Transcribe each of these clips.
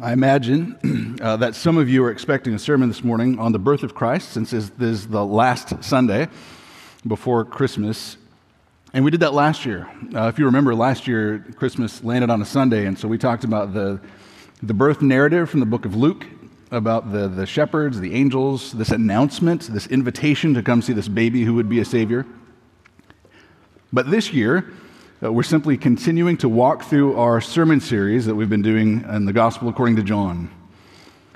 I imagine uh, that some of you are expecting a sermon this morning on the birth of Christ, since this is the last Sunday before Christmas. And we did that last year. Uh, if you remember, last year Christmas landed on a Sunday, and so we talked about the, the birth narrative from the book of Luke, about the, the shepherds, the angels, this announcement, this invitation to come see this baby who would be a Savior. But this year, uh, we're simply continuing to walk through our sermon series that we've been doing in the Gospel according to John.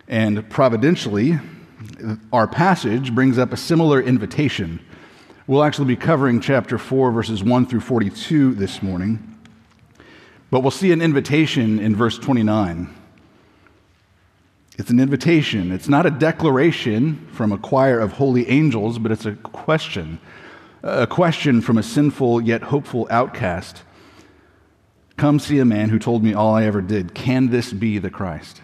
And providentially, our passage brings up a similar invitation. We'll actually be covering chapter 4, verses 1 through 42 this morning. But we'll see an invitation in verse 29. It's an invitation. It's not a declaration from a choir of holy angels, but it's a question a question from a sinful yet hopeful outcast Come see a man who told me all I ever did. Can this be the Christ?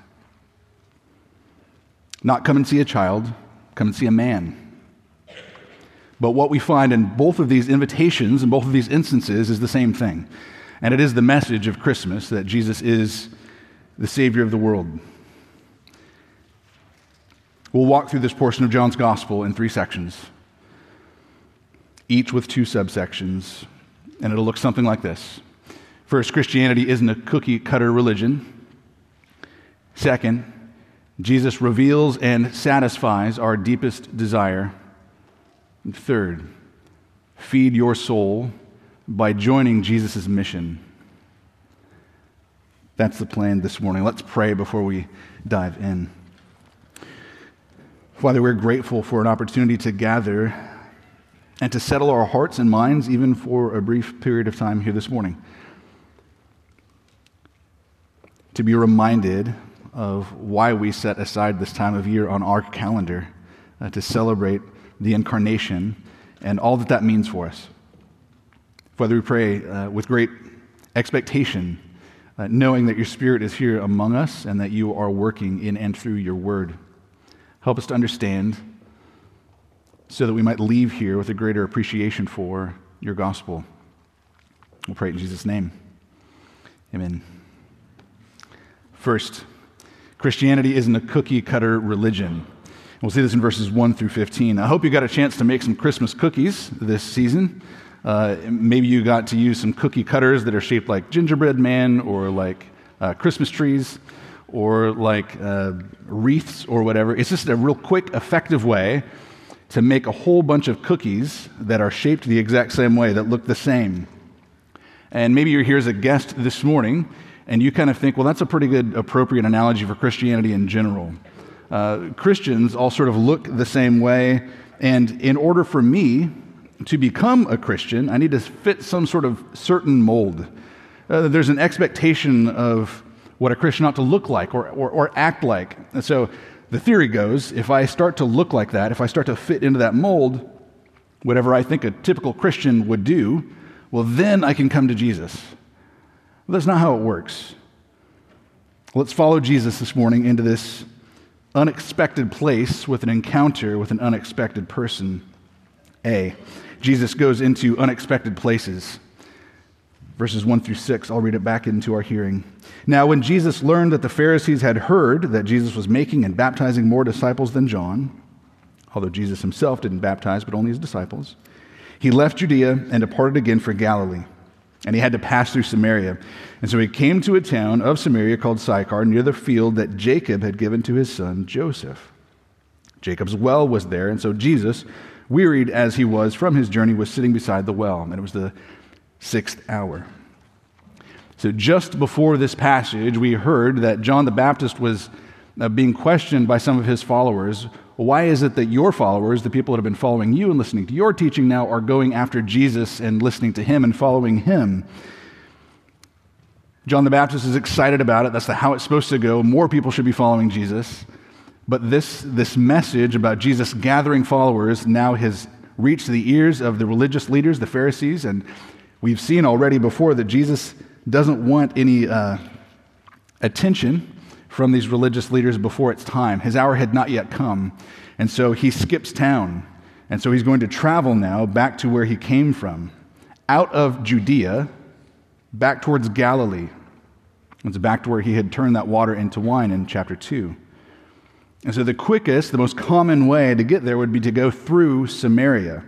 Not come and see a child, come and see a man. But what we find in both of these invitations, in both of these instances, is the same thing. And it is the message of Christmas that Jesus is the Savior of the world. We'll walk through this portion of John's Gospel in three sections each with two subsections, and it'll look something like this. First, Christianity isn't a cookie cutter religion. Second, Jesus reveals and satisfies our deepest desire. And third, feed your soul by joining Jesus' mission. That's the plan this morning. Let's pray before we dive in. Father, we're grateful for an opportunity to gather and to settle our hearts and minds, even for a brief period of time here this morning. To be reminded of why we set aside this time of year on our calendar uh, to celebrate the incarnation and all that that means for us. Father, we pray uh, with great expectation, uh, knowing that your Spirit is here among us and that you are working in and through your word. Help us to understand so that we might leave here with a greater appreciation for your gospel. We'll pray in Jesus' name. Amen. First, Christianity isn't a cookie cutter religion. We'll see this in verses 1 through 15. I hope you got a chance to make some Christmas cookies this season. Uh, maybe you got to use some cookie cutters that are shaped like gingerbread man or like uh, Christmas trees or like uh, wreaths or whatever. It's just a real quick, effective way to make a whole bunch of cookies that are shaped the exact same way, that look the same. And maybe you're here as a guest this morning, and you kind of think, well, that's a pretty good, appropriate analogy for Christianity in general. Uh, Christians all sort of look the same way, and in order for me to become a Christian, I need to fit some sort of certain mold. Uh, there's an expectation of what a Christian ought to look like or, or, or act like. And so the theory goes if I start to look like that, if I start to fit into that mold, whatever I think a typical Christian would do, well, then I can come to Jesus. Well, that's not how it works. Let's follow Jesus this morning into this unexpected place with an encounter with an unexpected person. A. Jesus goes into unexpected places verses 1 through 6. I'll read it back into our hearing. Now, when Jesus learned that the Pharisees had heard that Jesus was making and baptizing more disciples than John, although Jesus himself didn't baptize, but only his disciples, he left Judea and departed again for Galilee. And he had to pass through Samaria. And so he came to a town of Samaria called Sychar, near the field that Jacob had given to his son Joseph. Jacob's well was there, and so Jesus, wearied as he was from his journey, was sitting beside the well. And it was the sixth hour. So, just before this passage, we heard that John the Baptist was uh, being questioned by some of his followers. Why is it that your followers, the people that have been following you and listening to your teaching now, are going after Jesus and listening to him and following him? John the Baptist is excited about it. That's the, how it's supposed to go. More people should be following Jesus. But this, this message about Jesus gathering followers now has reached the ears of the religious leaders, the Pharisees, and We've seen already before that Jesus doesn't want any uh, attention from these religious leaders before it's time. His hour had not yet come. And so he skips town. And so he's going to travel now back to where he came from, out of Judea, back towards Galilee. It's back to where he had turned that water into wine in chapter 2. And so the quickest, the most common way to get there would be to go through Samaria.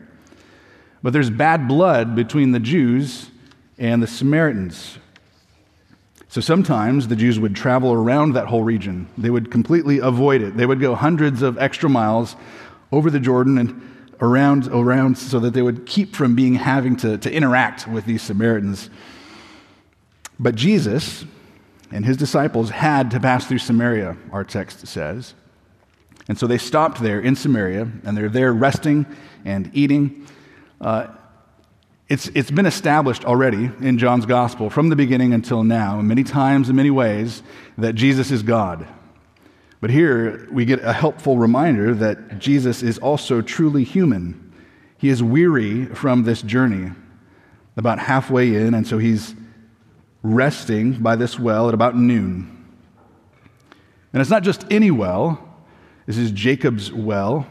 But there's bad blood between the Jews and the Samaritans. So sometimes the Jews would travel around that whole region. They would completely avoid it. They would go hundreds of extra miles over the Jordan and around, around so that they would keep from being having to, to interact with these Samaritans. But Jesus and his disciples had to pass through Samaria, our text says. And so they stopped there in Samaria, and they're there resting and eating. Uh, it's, it's been established already in John's gospel from the beginning until now, many times in many ways, that Jesus is God. But here we get a helpful reminder that Jesus is also truly human. He is weary from this journey, about halfway in, and so he's resting by this well at about noon. And it's not just any well, this is Jacob's well.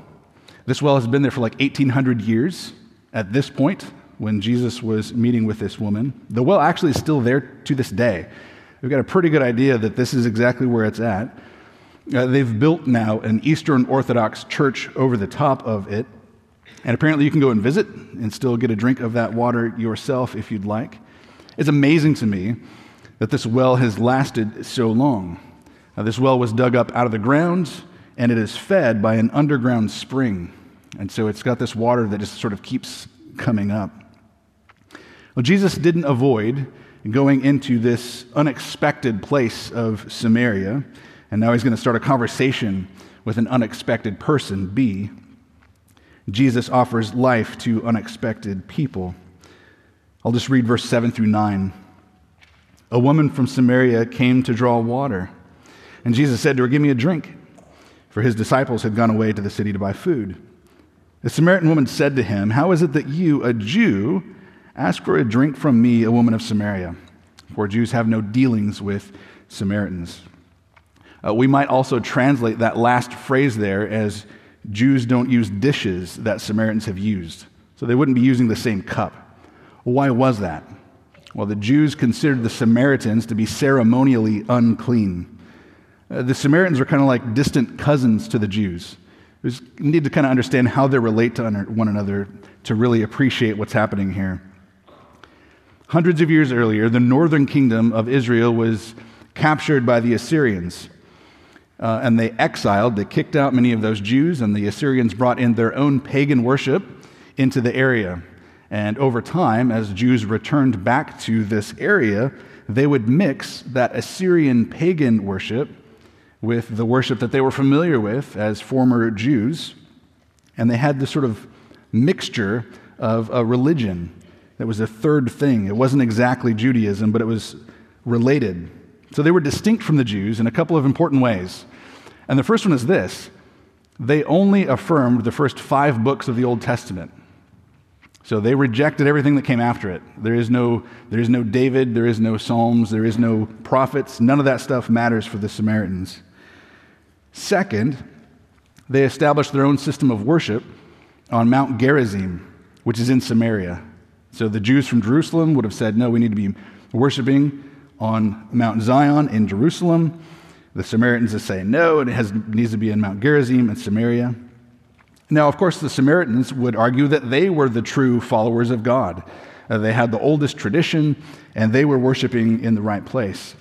This well has been there for like 1,800 years at this point when Jesus was meeting with this woman. The well actually is still there to this day. We've got a pretty good idea that this is exactly where it's at. Uh, they've built now an Eastern Orthodox church over the top of it. And apparently, you can go and visit and still get a drink of that water yourself if you'd like. It's amazing to me that this well has lasted so long. Now, this well was dug up out of the ground and it is fed by an underground spring. And so it's got this water that just sort of keeps coming up. Well, Jesus didn't avoid going into this unexpected place of Samaria. And now he's going to start a conversation with an unexpected person, B. Jesus offers life to unexpected people. I'll just read verse 7 through 9. A woman from Samaria came to draw water, and Jesus said to her, Give me a drink, for his disciples had gone away to the city to buy food. The Samaritan woman said to him, How is it that you, a Jew, ask for a drink from me, a woman of Samaria? For Jews have no dealings with Samaritans. Uh, we might also translate that last phrase there as Jews don't use dishes that Samaritans have used. So they wouldn't be using the same cup. Why was that? Well, the Jews considered the Samaritans to be ceremonially unclean. Uh, the Samaritans were kind of like distant cousins to the Jews. We need to kind of understand how they relate to one another to really appreciate what's happening here. Hundreds of years earlier, the northern kingdom of Israel was captured by the Assyrians. Uh, and they exiled, they kicked out many of those Jews, and the Assyrians brought in their own pagan worship into the area. And over time, as Jews returned back to this area, they would mix that Assyrian pagan worship with the worship that they were familiar with as former Jews. And they had this sort of mixture of a religion that was a third thing. It wasn't exactly Judaism, but it was related. So they were distinct from the Jews in a couple of important ways. And the first one is this they only affirmed the first five books of the Old Testament. So they rejected everything that came after it. There is no, there is no David, there is no Psalms, there is no prophets. None of that stuff matters for the Samaritans. Second, they established their own system of worship on Mount Gerizim, which is in Samaria. So the Jews from Jerusalem would have said, no, we need to be worshiping on Mount Zion in Jerusalem. The Samaritans would say, no, it has, needs to be in Mount Gerizim in Samaria. Now, of course, the Samaritans would argue that they were the true followers of God. Uh, they had the oldest tradition, and they were worshiping in the right place.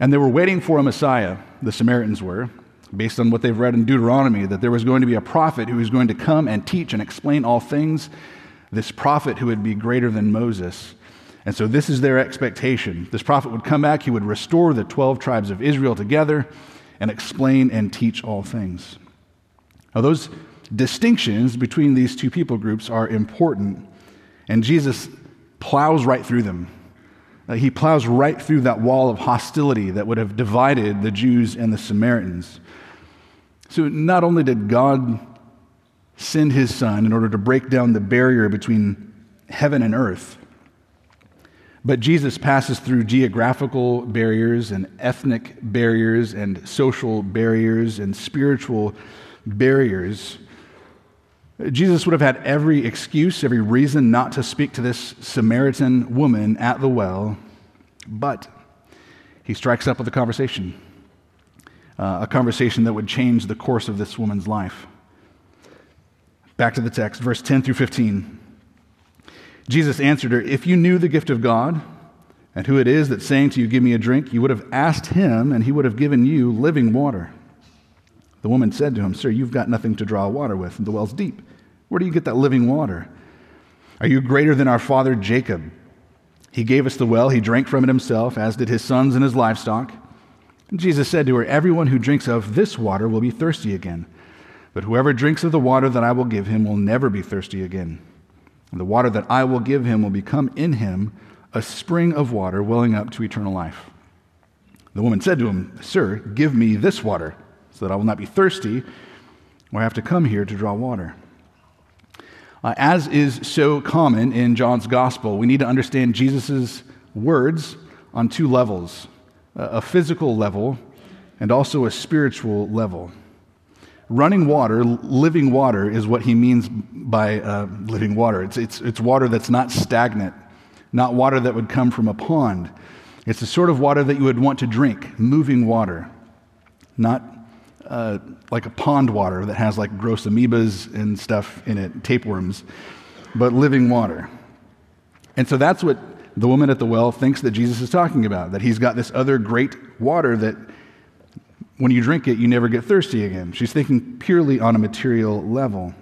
And they were waiting for a Messiah, the Samaritans were, based on what they've read in Deuteronomy, that there was going to be a prophet who was going to come and teach and explain all things, this prophet who would be greater than Moses. And so, this is their expectation. This prophet would come back, he would restore the 12 tribes of Israel together and explain and teach all things. Now, those distinctions between these two people groups are important, and Jesus plows right through them. Uh, he plows right through that wall of hostility that would have divided the Jews and the Samaritans. So, not only did God send his son in order to break down the barrier between heaven and earth, but Jesus passes through geographical barriers and ethnic barriers and social barriers and spiritual barriers. Jesus would have had every excuse, every reason not to speak to this Samaritan woman at the well, but he strikes up with a conversation, uh, a conversation that would change the course of this woman's life. Back to the text, verse 10 through 15. Jesus answered her, If you knew the gift of God and who it is that's saying to you, Give me a drink, you would have asked him, and he would have given you living water. The woman said to him, Sir, you've got nothing to draw water with, and the well's deep. Where do you get that living water? Are you greater than our father Jacob? He gave us the well, he drank from it himself, as did his sons and his livestock. Jesus said to her, Everyone who drinks of this water will be thirsty again. But whoever drinks of the water that I will give him will never be thirsty again. And the water that I will give him will become in him a spring of water welling up to eternal life. The woman said to him, Sir, give me this water, so that I will not be thirsty or have to come here to draw water. Uh, as is so common in John's gospel, we need to understand Jesus' words on two levels a physical level and also a spiritual level. Running water, living water, is what he means by uh, living water. It's, it's, it's water that's not stagnant, not water that would come from a pond. It's the sort of water that you would want to drink, moving water, not uh, like a pond water that has like gross amoebas and stuff in it, tapeworms, but living water. And so that's what the woman at the well thinks that Jesus is talking about, that he's got this other great water that when you drink it, you never get thirsty again. She's thinking purely on a material level.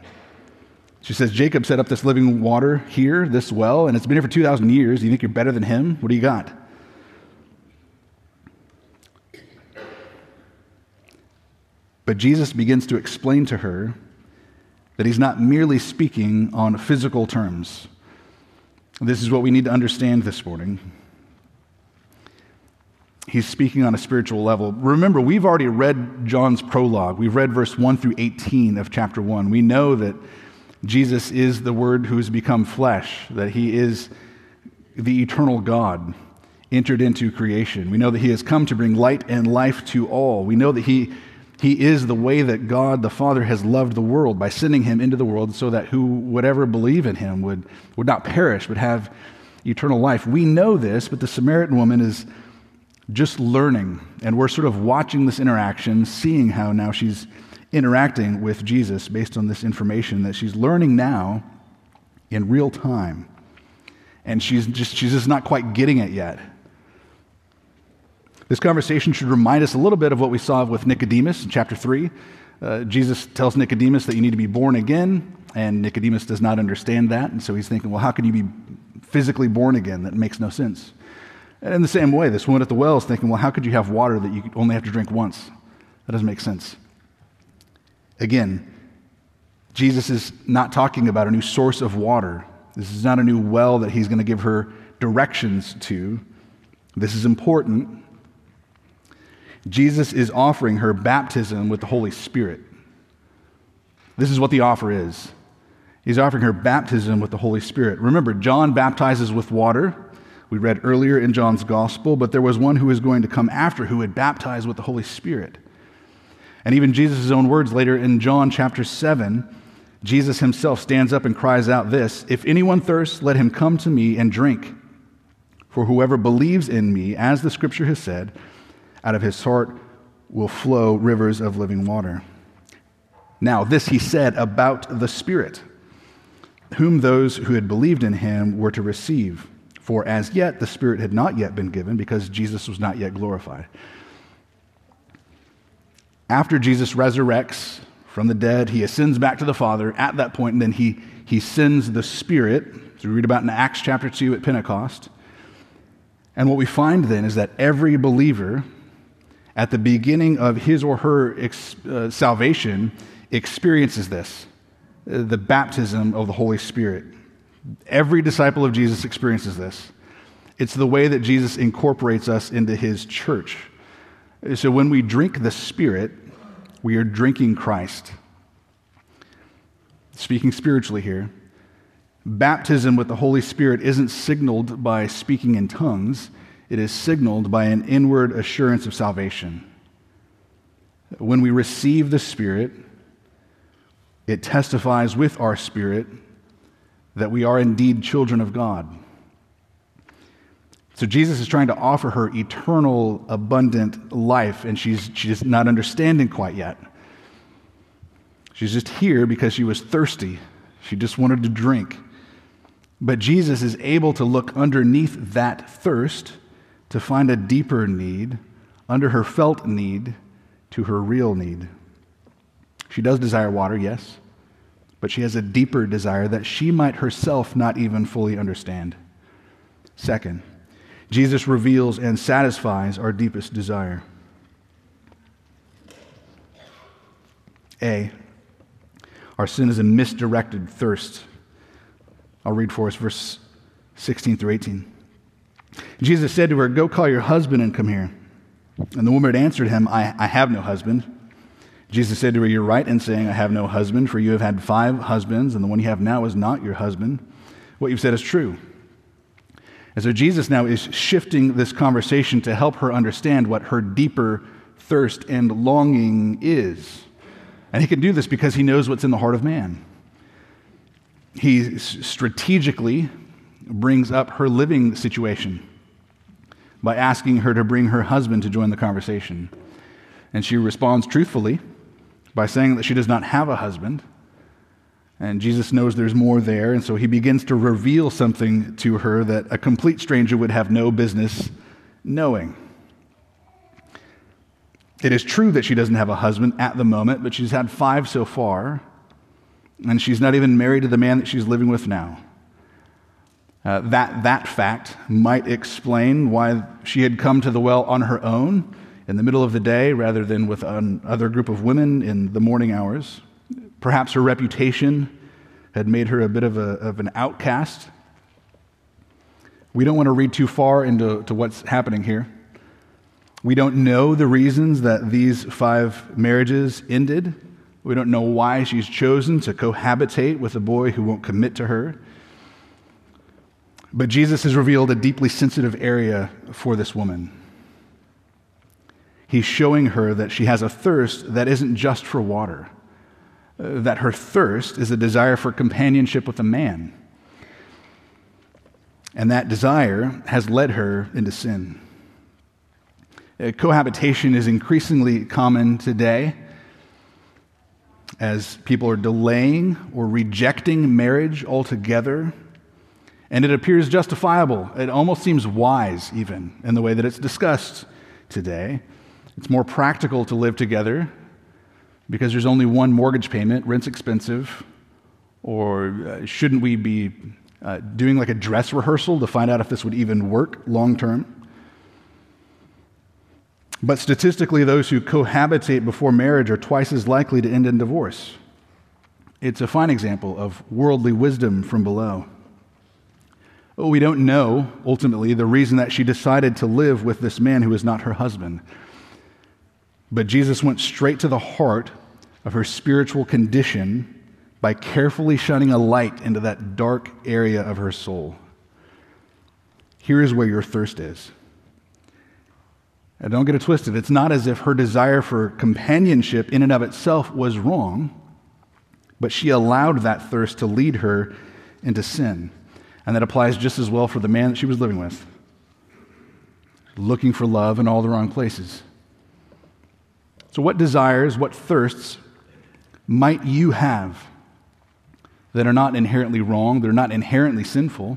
She says, Jacob set up this living water here, this well, and it's been here for 2,000 years. You think you're better than him? What do you got? But Jesus begins to explain to her that he's not merely speaking on physical terms. This is what we need to understand this morning he's speaking on a spiritual level. Remember, we've already read John's prologue. We've read verse 1 through 18 of chapter 1. We know that Jesus is the Word who has become flesh, that he is the eternal God entered into creation. We know that he has come to bring light and life to all. We know that he, he is the way that God the Father has loved the world by sending him into the world so that who would ever believe in him would, would not perish but have eternal life. We know this, but the Samaritan woman is just learning. And we're sort of watching this interaction, seeing how now she's interacting with Jesus based on this information that she's learning now in real time. And she's just, she's just not quite getting it yet. This conversation should remind us a little bit of what we saw with Nicodemus in chapter 3. Uh, Jesus tells Nicodemus that you need to be born again, and Nicodemus does not understand that. And so he's thinking, well, how can you be physically born again? That makes no sense. And in the same way, this woman at the well is thinking, well, how could you have water that you only have to drink once? That doesn't make sense. Again, Jesus is not talking about a new source of water. This is not a new well that he's going to give her directions to. This is important. Jesus is offering her baptism with the Holy Spirit. This is what the offer is. He's offering her baptism with the Holy Spirit. Remember, John baptizes with water we read earlier in John's gospel, but there was one who was going to come after who would baptize with the Holy Spirit. And even Jesus' own words later in John chapter 7, Jesus himself stands up and cries out this If anyone thirsts, let him come to me and drink. For whoever believes in me, as the scripture has said, out of his heart will flow rivers of living water. Now, this he said about the Spirit, whom those who had believed in him were to receive. For as yet the Spirit had not yet been given because Jesus was not yet glorified. After Jesus resurrects from the dead, he ascends back to the Father at that point, and then he, he sends the Spirit, as we read about in Acts chapter 2 at Pentecost. And what we find then is that every believer at the beginning of his or her ex, uh, salvation experiences this the baptism of the Holy Spirit. Every disciple of Jesus experiences this. It's the way that Jesus incorporates us into his church. So when we drink the Spirit, we are drinking Christ. Speaking spiritually here, baptism with the Holy Spirit isn't signaled by speaking in tongues, it is signaled by an inward assurance of salvation. When we receive the Spirit, it testifies with our spirit that we are indeed children of God. So Jesus is trying to offer her eternal, abundant life, and she's, she's not understanding quite yet. She's just here because she was thirsty. She just wanted to drink. But Jesus is able to look underneath that thirst to find a deeper need, under her felt need, to her real need. She does desire water, yes, but she has a deeper desire that she might herself not even fully understand. Second, Jesus reveals and satisfies our deepest desire. A, our sin is a misdirected thirst. I'll read for us verse 16 through 18. Jesus said to her, Go call your husband and come here. And the woman had answered him, I, I have no husband. Jesus said to her, You're right in saying, I have no husband, for you have had five husbands, and the one you have now is not your husband. What you've said is true. And so Jesus now is shifting this conversation to help her understand what her deeper thirst and longing is. And he can do this because he knows what's in the heart of man. He strategically brings up her living situation by asking her to bring her husband to join the conversation. And she responds truthfully by saying that she does not have a husband. And Jesus knows there's more there, and so he begins to reveal something to her that a complete stranger would have no business knowing. It is true that she doesn't have a husband at the moment, but she's had five so far, and she's not even married to the man that she's living with now. Uh, that, that fact might explain why she had come to the well on her own in the middle of the day rather than with another group of women in the morning hours. Perhaps her reputation had made her a bit of, a, of an outcast. We don't want to read too far into to what's happening here. We don't know the reasons that these five marriages ended. We don't know why she's chosen to cohabitate with a boy who won't commit to her. But Jesus has revealed a deeply sensitive area for this woman. He's showing her that she has a thirst that isn't just for water, uh, that her thirst is a desire for companionship with a man. And that desire has led her into sin. Uh, cohabitation is increasingly common today as people are delaying or rejecting marriage altogether. And it appears justifiable. It almost seems wise, even, in the way that it's discussed today. It's more practical to live together because there's only one mortgage payment, rent's expensive. Or uh, shouldn't we be uh, doing like a dress rehearsal to find out if this would even work long term? But statistically, those who cohabitate before marriage are twice as likely to end in divorce. It's a fine example of worldly wisdom from below. We don't know, ultimately, the reason that she decided to live with this man who is not her husband. But Jesus went straight to the heart of her spiritual condition by carefully shining a light into that dark area of her soul. Here is where your thirst is. And don't get it twisted. It's not as if her desire for companionship in and of itself was wrong, but she allowed that thirst to lead her into sin. And that applies just as well for the man that she was living with, looking for love in all the wrong places. So, what desires, what thirsts might you have that are not inherently wrong, they're not inherently sinful,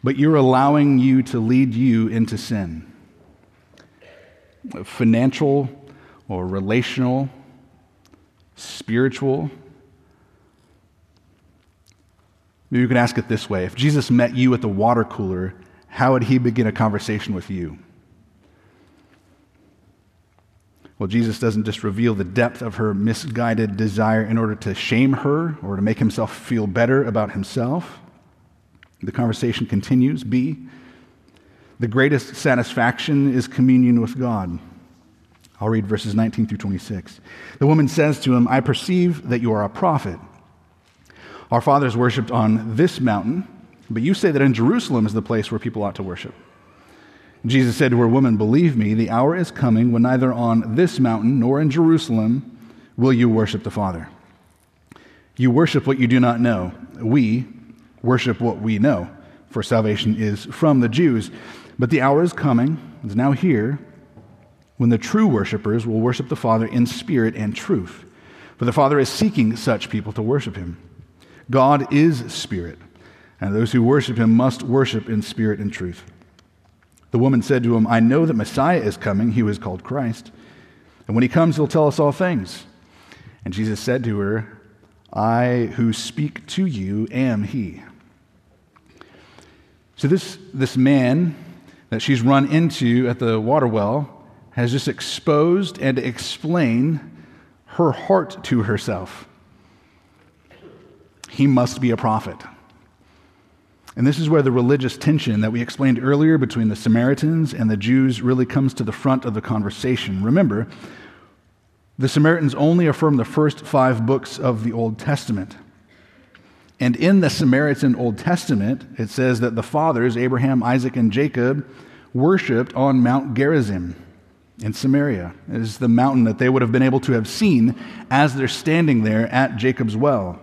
but you're allowing you to lead you into sin? financial or relational, spiritual. Maybe you can ask it this way If Jesus met you at the water cooler, how would he begin a conversation with you? Well, Jesus doesn't just reveal the depth of her misguided desire in order to shame her or to make himself feel better about himself. The conversation continues. B, the greatest satisfaction is communion with God. I'll read verses 19 through 26. The woman says to him, I perceive that you are a prophet. Our fathers worshipped on this mountain, but you say that in Jerusalem is the place where people ought to worship. Jesus said to her, Woman, believe me, the hour is coming when neither on this mountain nor in Jerusalem will you worship the Father. You worship what you do not know. We worship what we know for salvation is from the Jews. But the hour is coming, is now here, when the true worshipers will worship the Father in spirit and truth. For the Father is seeking such people to worship him. God is spirit, and those who worship him must worship in spirit and truth. The woman said to him, I know that Messiah is coming, he is called Christ. And when he comes, he'll tell us all things. And Jesus said to her, I who speak to you am he. So, this, this man that she's run into at the water well has just exposed and explained her heart to herself. He must be a prophet. And this is where the religious tension that we explained earlier between the Samaritans and the Jews really comes to the front of the conversation. Remember, the Samaritans only affirm the first five books of the Old Testament. And in the Samaritan Old Testament, it says that the fathers, Abraham, Isaac, and Jacob, worshiped on Mount Gerizim in Samaria. It is the mountain that they would have been able to have seen as they're standing there at Jacob's well.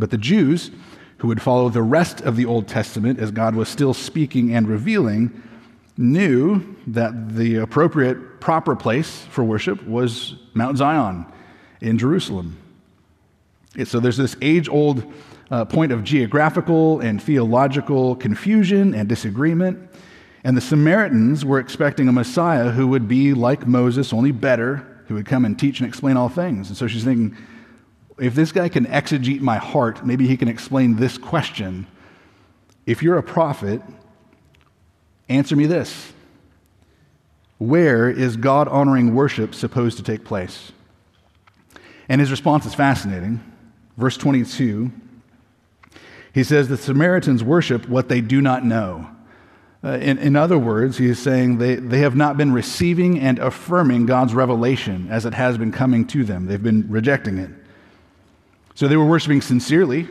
But the Jews, who would follow the rest of the Old Testament as God was still speaking and revealing, knew that the appropriate, proper place for worship was Mount Zion in Jerusalem. So there's this age old uh, point of geographical and theological confusion and disagreement. And the Samaritans were expecting a Messiah who would be like Moses, only better, who would come and teach and explain all things. And so she's thinking, if this guy can exegete my heart, maybe he can explain this question. If you're a prophet, answer me this Where is God honoring worship supposed to take place? And his response is fascinating. Verse 22, he says, The Samaritans worship what they do not know. Uh, in, in other words, he is saying they, they have not been receiving and affirming God's revelation as it has been coming to them. They've been rejecting it. So they were worshiping sincerely,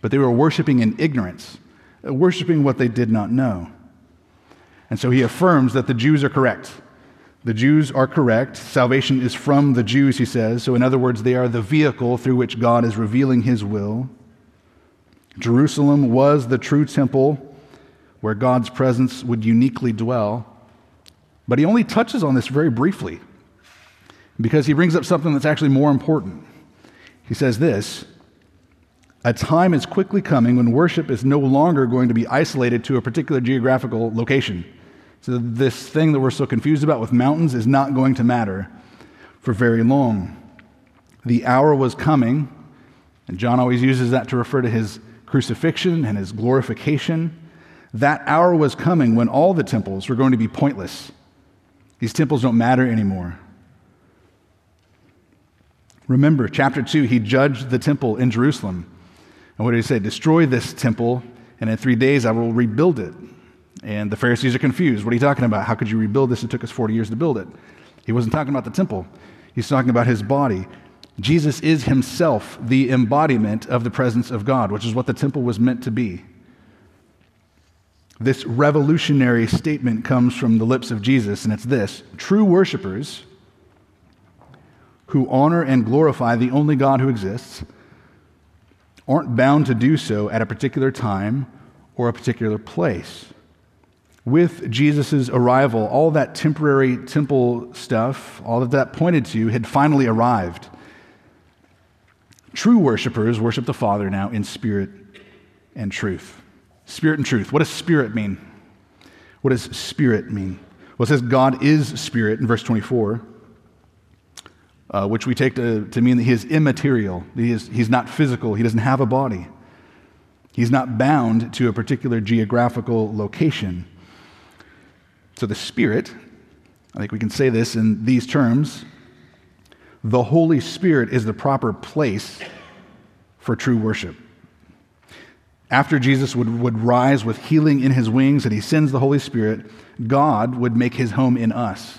but they were worshiping in ignorance, uh, worshiping what they did not know. And so he affirms that the Jews are correct. The Jews are correct. Salvation is from the Jews, he says. So, in other words, they are the vehicle through which God is revealing his will. Jerusalem was the true temple where God's presence would uniquely dwell. But he only touches on this very briefly because he brings up something that's actually more important. He says this A time is quickly coming when worship is no longer going to be isolated to a particular geographical location. So, this thing that we're so confused about with mountains is not going to matter for very long. The hour was coming, and John always uses that to refer to his crucifixion and his glorification. That hour was coming when all the temples were going to be pointless. These temples don't matter anymore. Remember, chapter 2, he judged the temple in Jerusalem. And what did he say? Destroy this temple, and in three days I will rebuild it. And the Pharisees are confused. What are you talking about? How could you rebuild this? It took us 40 years to build it. He wasn't talking about the temple, he's talking about his body. Jesus is himself the embodiment of the presence of God, which is what the temple was meant to be. This revolutionary statement comes from the lips of Jesus, and it's this True worshipers who honor and glorify the only God who exists aren't bound to do so at a particular time or a particular place. With Jesus' arrival, all that temporary temple stuff, all of that pointed to, had finally arrived. True worshipers worship the Father now in spirit and truth. Spirit and truth. What does spirit mean? What does spirit mean? Well, it says God is spirit in verse 24, uh, which we take to, to mean that he is immaterial. He is, he's not physical. He doesn't have a body. He's not bound to a particular geographical location. So the Spirit, I think we can say this in these terms the Holy Spirit is the proper place for true worship. After Jesus would, would rise with healing in his wings and he sends the Holy Spirit, God would make his home in us,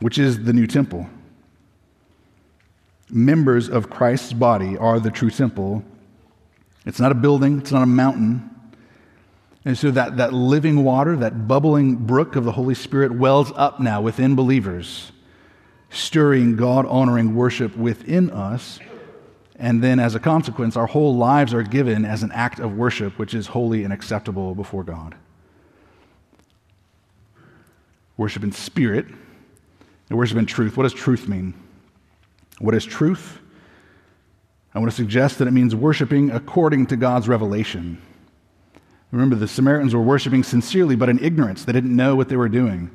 which is the new temple. Members of Christ's body are the true temple. It's not a building, it's not a mountain. And so that, that living water, that bubbling brook of the Holy Spirit wells up now within believers, stirring God honoring worship within us And then, as a consequence, our whole lives are given as an act of worship, which is holy and acceptable before God. Worship in spirit and worship in truth. What does truth mean? What is truth? I want to suggest that it means worshiping according to God's revelation. Remember, the Samaritans were worshiping sincerely, but in ignorance. They didn't know what they were doing.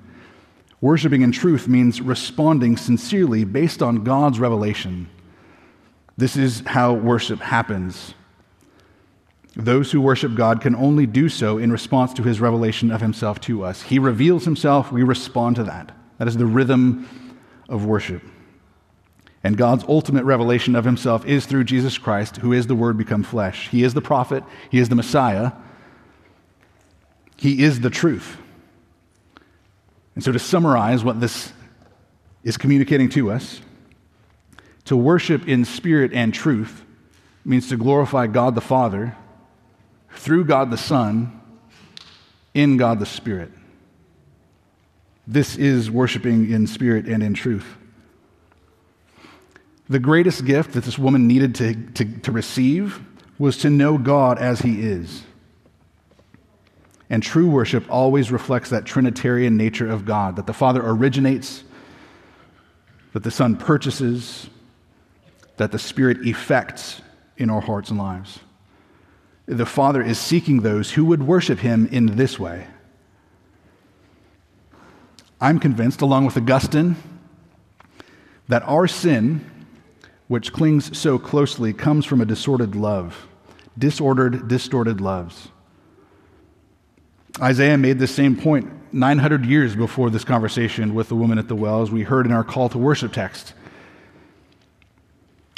Worshipping in truth means responding sincerely based on God's revelation. This is how worship happens. Those who worship God can only do so in response to his revelation of himself to us. He reveals himself, we respond to that. That is the rhythm of worship. And God's ultimate revelation of himself is through Jesus Christ, who is the Word become flesh. He is the prophet, He is the Messiah, He is the truth. And so, to summarize what this is communicating to us, to worship in spirit and truth means to glorify God the Father through God the Son in God the Spirit. This is worshiping in spirit and in truth. The greatest gift that this woman needed to, to, to receive was to know God as He is. And true worship always reflects that Trinitarian nature of God that the Father originates, that the Son purchases, that the Spirit effects in our hearts and lives. The Father is seeking those who would worship Him in this way. I'm convinced, along with Augustine, that our sin which clings so closely comes from a disordered love, disordered, distorted loves. Isaiah made the same point 900 years before this conversation with the woman at the well, as we heard in our call to worship text.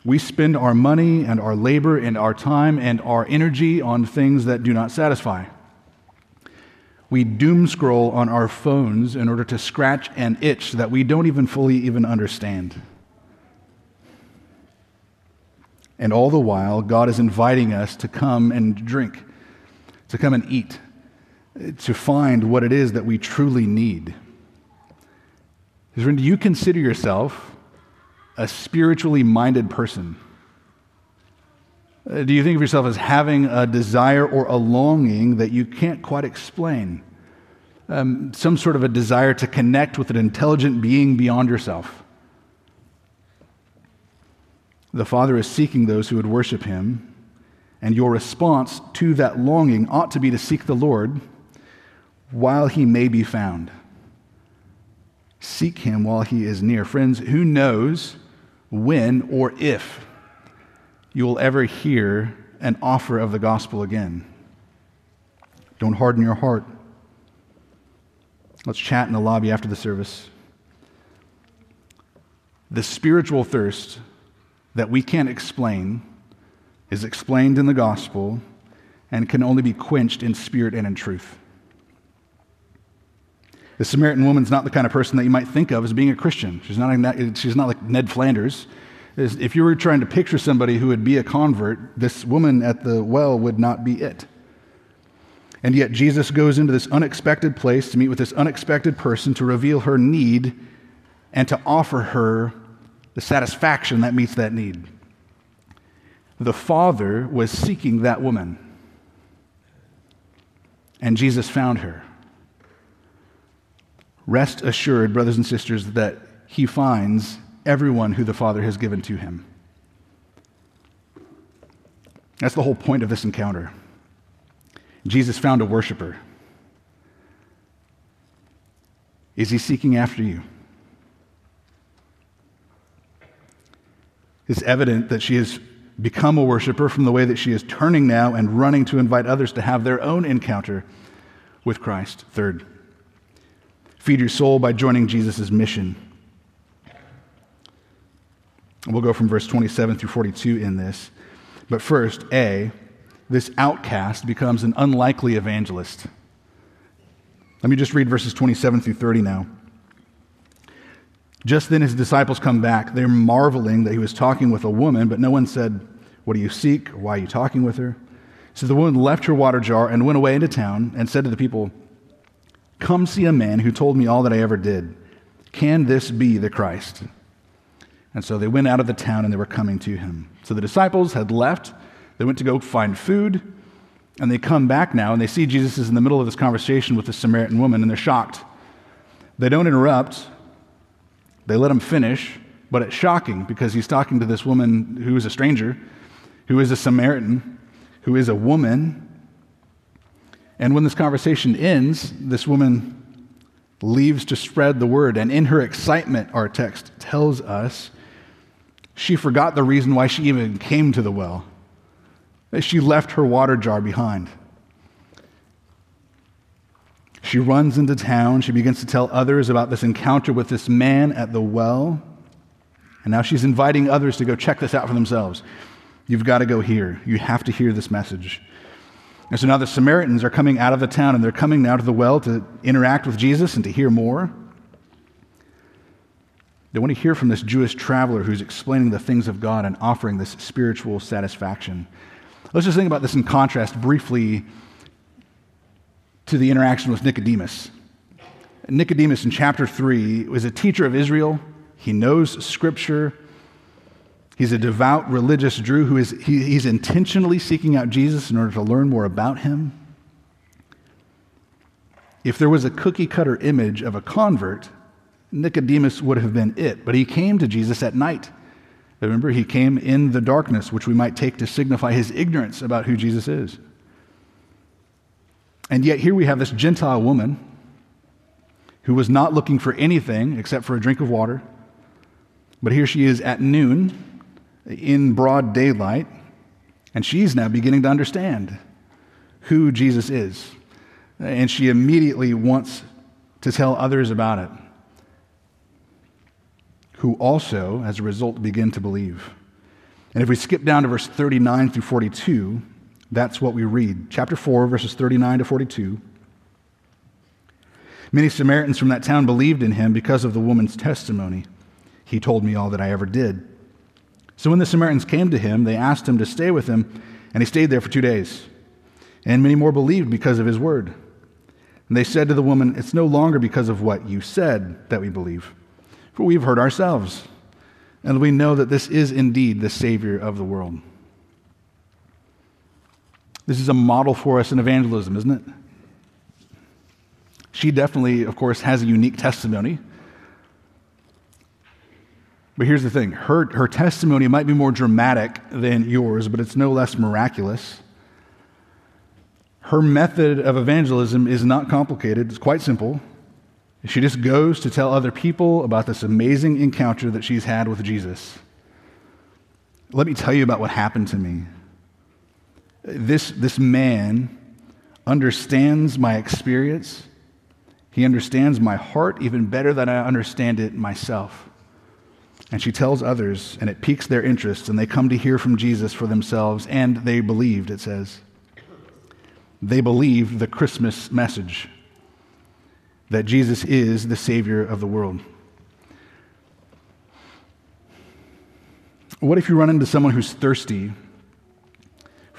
We spend our money and our labor and our time and our energy on things that do not satisfy. We doom scroll on our phones in order to scratch an itch that we don't even fully even understand. And all the while, God is inviting us to come and drink, to come and eat, to find what it is that we truly need. Do you consider yourself a spiritually minded person? Uh, do you think of yourself as having a desire or a longing that you can't quite explain? Um, some sort of a desire to connect with an intelligent being beyond yourself? The Father is seeking those who would worship him, and your response to that longing ought to be to seek the Lord while he may be found. Seek him while he is near. Friends, who knows when or if you will ever hear an offer of the gospel again? Don't harden your heart. Let's chat in the lobby after the service. The spiritual thirst that we can't explain is explained in the gospel and can only be quenched in spirit and in truth. The Samaritan woman's not the kind of person that you might think of as being a Christian. She's not, she's not like Ned Flanders. If you were trying to picture somebody who would be a convert, this woman at the well would not be it. And yet, Jesus goes into this unexpected place to meet with this unexpected person to reveal her need and to offer her the satisfaction that meets that need. The Father was seeking that woman, and Jesus found her. Rest assured, brothers and sisters, that he finds everyone who the Father has given to him. That's the whole point of this encounter. Jesus found a worshiper. Is he seeking after you? It's evident that she has become a worshiper from the way that she is turning now and running to invite others to have their own encounter with Christ. Third, feed your soul by joining Jesus' mission. We'll go from verse 27 through 42 in this. But first, A, this outcast becomes an unlikely evangelist. Let me just read verses 27 through 30 now. Just then his disciples come back. They're marveling that he was talking with a woman, but no one said, What do you seek? Why are you talking with her? So the woman left her water jar and went away into town and said to the people, Come see a man who told me all that I ever did. Can this be the Christ? And so they went out of the town and they were coming to him. So the disciples had left. They went to go find food. And they come back now and they see Jesus is in the middle of this conversation with the Samaritan woman and they're shocked. They don't interrupt, they let him finish, but it's shocking because he's talking to this woman who is a stranger, who is a Samaritan, who is a woman. And when this conversation ends, this woman leaves to spread the word. And in her excitement, our text tells us she forgot the reason why she even came to the well. She left her water jar behind. She runs into town. She begins to tell others about this encounter with this man at the well. And now she's inviting others to go check this out for themselves. You've got to go here. You have to hear this message. And so now the Samaritans are coming out of the town and they're coming now to the well to interact with Jesus and to hear more. They want to hear from this Jewish traveler who's explaining the things of God and offering this spiritual satisfaction. Let's just think about this in contrast briefly to the interaction with Nicodemus. Nicodemus in chapter 3 was a teacher of Israel. He knows scripture. He's a devout religious Jew who is he, he's intentionally seeking out Jesus in order to learn more about him. If there was a cookie cutter image of a convert, Nicodemus would have been it, but he came to Jesus at night. Remember, he came in the darkness, which we might take to signify his ignorance about who Jesus is. And yet, here we have this Gentile woman who was not looking for anything except for a drink of water. But here she is at noon in broad daylight, and she's now beginning to understand who Jesus is. And she immediately wants to tell others about it who also, as a result, begin to believe. And if we skip down to verse 39 through 42, that's what we read. Chapter 4, verses 39 to 42. Many Samaritans from that town believed in him because of the woman's testimony. He told me all that I ever did. So when the Samaritans came to him, they asked him to stay with them, and he stayed there for two days. And many more believed because of his word. And they said to the woman, It's no longer because of what you said that we believe for we've heard ourselves, and we know that this is indeed the Savior of the world. This is a model for us in evangelism, isn't it? She definitely, of course, has a unique testimony. But here's the thing her, her testimony might be more dramatic than yours, but it's no less miraculous. Her method of evangelism is not complicated, it's quite simple. She just goes to tell other people about this amazing encounter that she's had with Jesus. Let me tell you about what happened to me. This, this man understands my experience. He understands my heart even better than I understand it myself. And she tells others, and it piques their interest, and they come to hear from Jesus for themselves, and they believed, it says. They believed the Christmas message that Jesus is the Savior of the world. What if you run into someone who's thirsty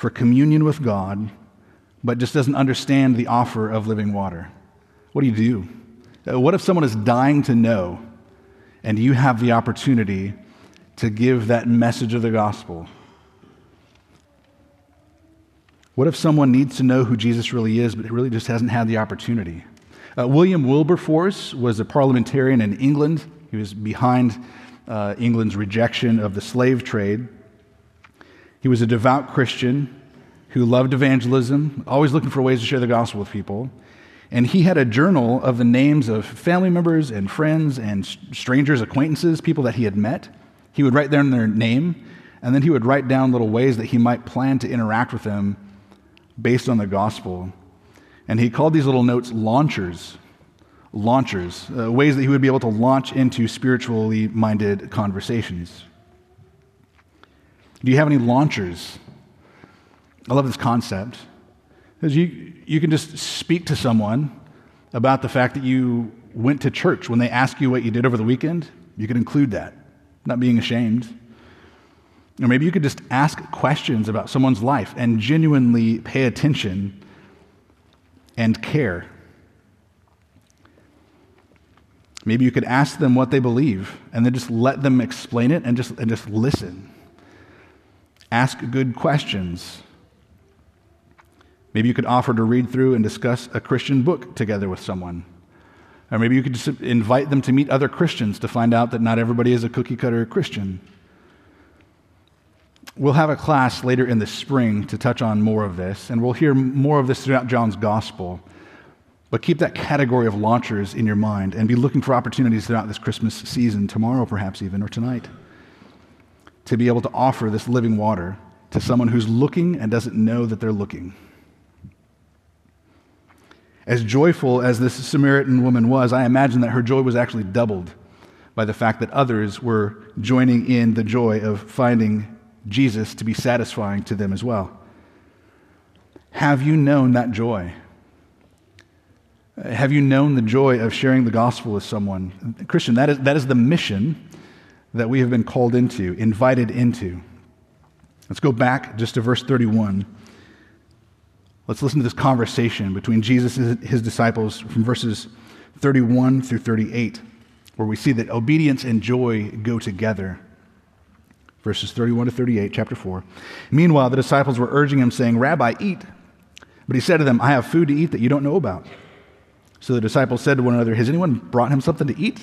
for communion with God, but just doesn't understand the offer of living water? What do you do? Uh, what if someone is dying to know and you have the opportunity to give that message of the gospel? What if someone needs to know who Jesus really is, but really just hasn't had the opportunity? Uh, William Wilberforce was a parliamentarian in England. He was behind uh, England's rejection of the slave trade. He was a devout Christian who loved evangelism, always looking for ways to share the gospel with people. And he had a journal of the names of family members and friends and strangers, acquaintances, people that he had met. He would write down their name, and then he would write down little ways that he might plan to interact with them based on the gospel. And he called these little notes launchers, launchers, uh, ways that he would be able to launch into spiritually minded conversations. Do you have any launchers? I love this concept. Because you, you can just speak to someone about the fact that you went to church. When they ask you what you did over the weekend, you could include that, not being ashamed. Or maybe you could just ask questions about someone's life and genuinely pay attention and care. Maybe you could ask them what they believe and then just let them explain it and just, and just listen. Ask good questions. Maybe you could offer to read through and discuss a Christian book together with someone. Or maybe you could just invite them to meet other Christians to find out that not everybody is a cookie cutter Christian. We'll have a class later in the spring to touch on more of this, and we'll hear more of this throughout John's gospel. But keep that category of launchers in your mind and be looking for opportunities throughout this Christmas season, tomorrow perhaps even, or tonight, to be able to offer this living water to someone who's looking and doesn't know that they're looking. As joyful as this Samaritan woman was, I imagine that her joy was actually doubled by the fact that others were joining in the joy of finding Jesus to be satisfying to them as well. Have you known that joy? Have you known the joy of sharing the gospel with someone? Christian, that is, that is the mission that we have been called into, invited into. Let's go back just to verse 31. Let's listen to this conversation between Jesus and his disciples from verses 31 through 38, where we see that obedience and joy go together. Verses 31 to 38, chapter 4. Meanwhile, the disciples were urging him, saying, Rabbi, eat. But he said to them, I have food to eat that you don't know about. So the disciples said to one another, Has anyone brought him something to eat?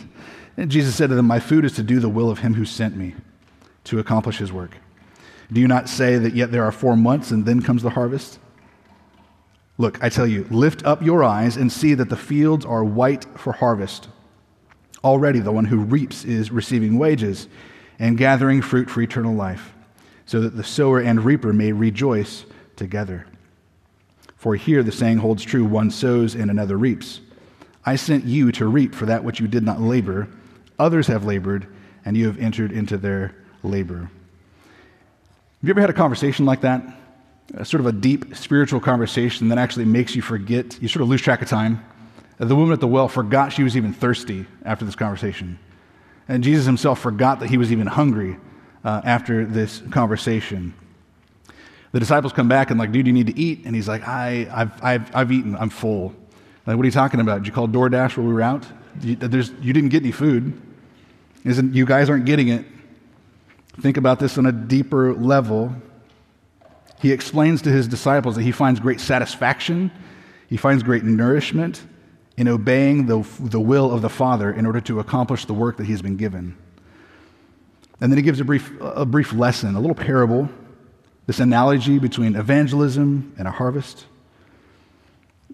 And Jesus said to them, My food is to do the will of him who sent me, to accomplish his work. Do you not say that yet there are four months and then comes the harvest? Look, I tell you, lift up your eyes and see that the fields are white for harvest. Already the one who reaps is receiving wages and gathering fruit for eternal life, so that the sower and reaper may rejoice together. For here the saying holds true one sows and another reaps. I sent you to reap for that which you did not labor. Others have labored, and you have entered into their labor. Have you ever had a conversation like that? a sort of a deep spiritual conversation that actually makes you forget, you sort of lose track of time. The woman at the well forgot she was even thirsty after this conversation. And Jesus himself forgot that he was even hungry uh, after this conversation. The disciples come back and like, dude, you need to eat. And he's like, I, I've, I've, I've eaten. I'm full. Like, what are you talking about? Did you call DoorDash while we were out? You, you didn't get any food. Isn't, you guys aren't getting it. Think about this on a deeper level he explains to his disciples that he finds great satisfaction, he finds great nourishment in obeying the, the will of the Father in order to accomplish the work that he's been given. And then he gives a brief, a brief lesson, a little parable, this analogy between evangelism and a harvest.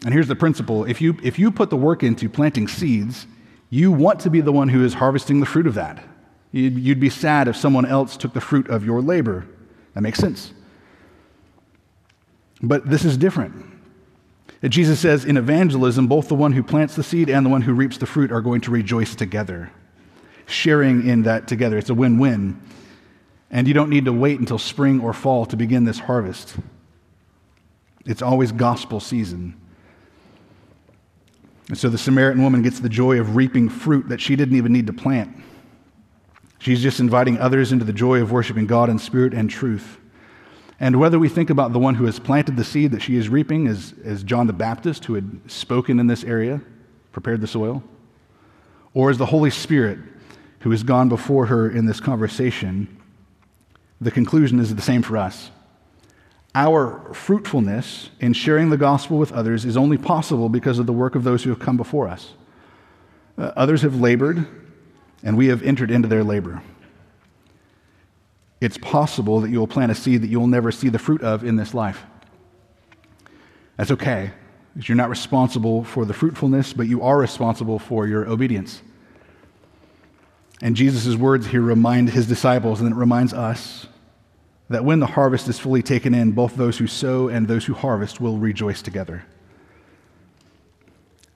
And here's the principle if you, if you put the work into planting seeds, you want to be the one who is harvesting the fruit of that. You'd, be sad if someone else took the fruit of your labor. That makes sense. But this is different. Jesus says in evangelism, both the one who plants the seed and the one who reaps the fruit are going to rejoice together, sharing in that together. It's a win win. And you don't need to wait until spring or fall to begin this harvest. It's always gospel season. And so the Samaritan woman gets the joy of reaping fruit that she didn't even need to plant. She's just inviting others into the joy of worshiping God in spirit and truth. And whether we think about the one who has planted the seed that she is reaping as, as John the Baptist, who had spoken in this area, prepared the soil, or as the Holy Spirit, who has gone before her in this conversation, the conclusion is the same for us. Our fruitfulness in sharing the gospel with others is only possible because of the work of those who have come before us. Uh, others have labored, and we have entered into their labor it's possible that you'll plant a seed that you'll never see the fruit of in this life. That's okay, because you're not responsible for the fruitfulness, but you are responsible for your obedience. And Jesus' words here remind his disciples, and it reminds us, that when the harvest is fully taken in, both those who sow and those who harvest will rejoice together.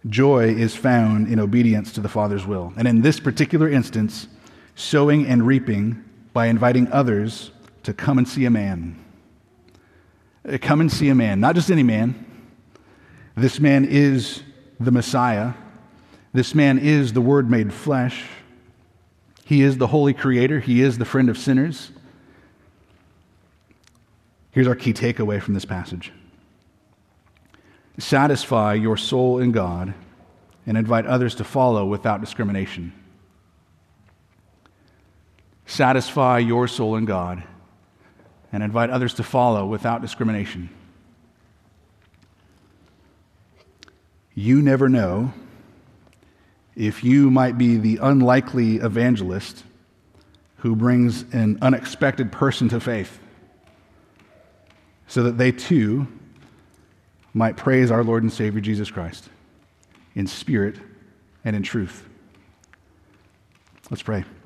Joy is found in obedience to the Father's will. And in this particular instance, sowing and reaping by inviting others to come and see a man. Uh, come and see a man, not just any man. This man is the Messiah. This man is the Word made flesh. He is the holy creator. He is the friend of sinners. Here's our key takeaway from this passage Satisfy your soul in God, and invite others to follow without discrimination. Satisfy your soul in God and invite others to follow without discrimination. You never know if you might be the unlikely evangelist who brings an unexpected person to faith so that they too might praise our Lord and Savior Jesus Christ in spirit and in truth. Let's pray.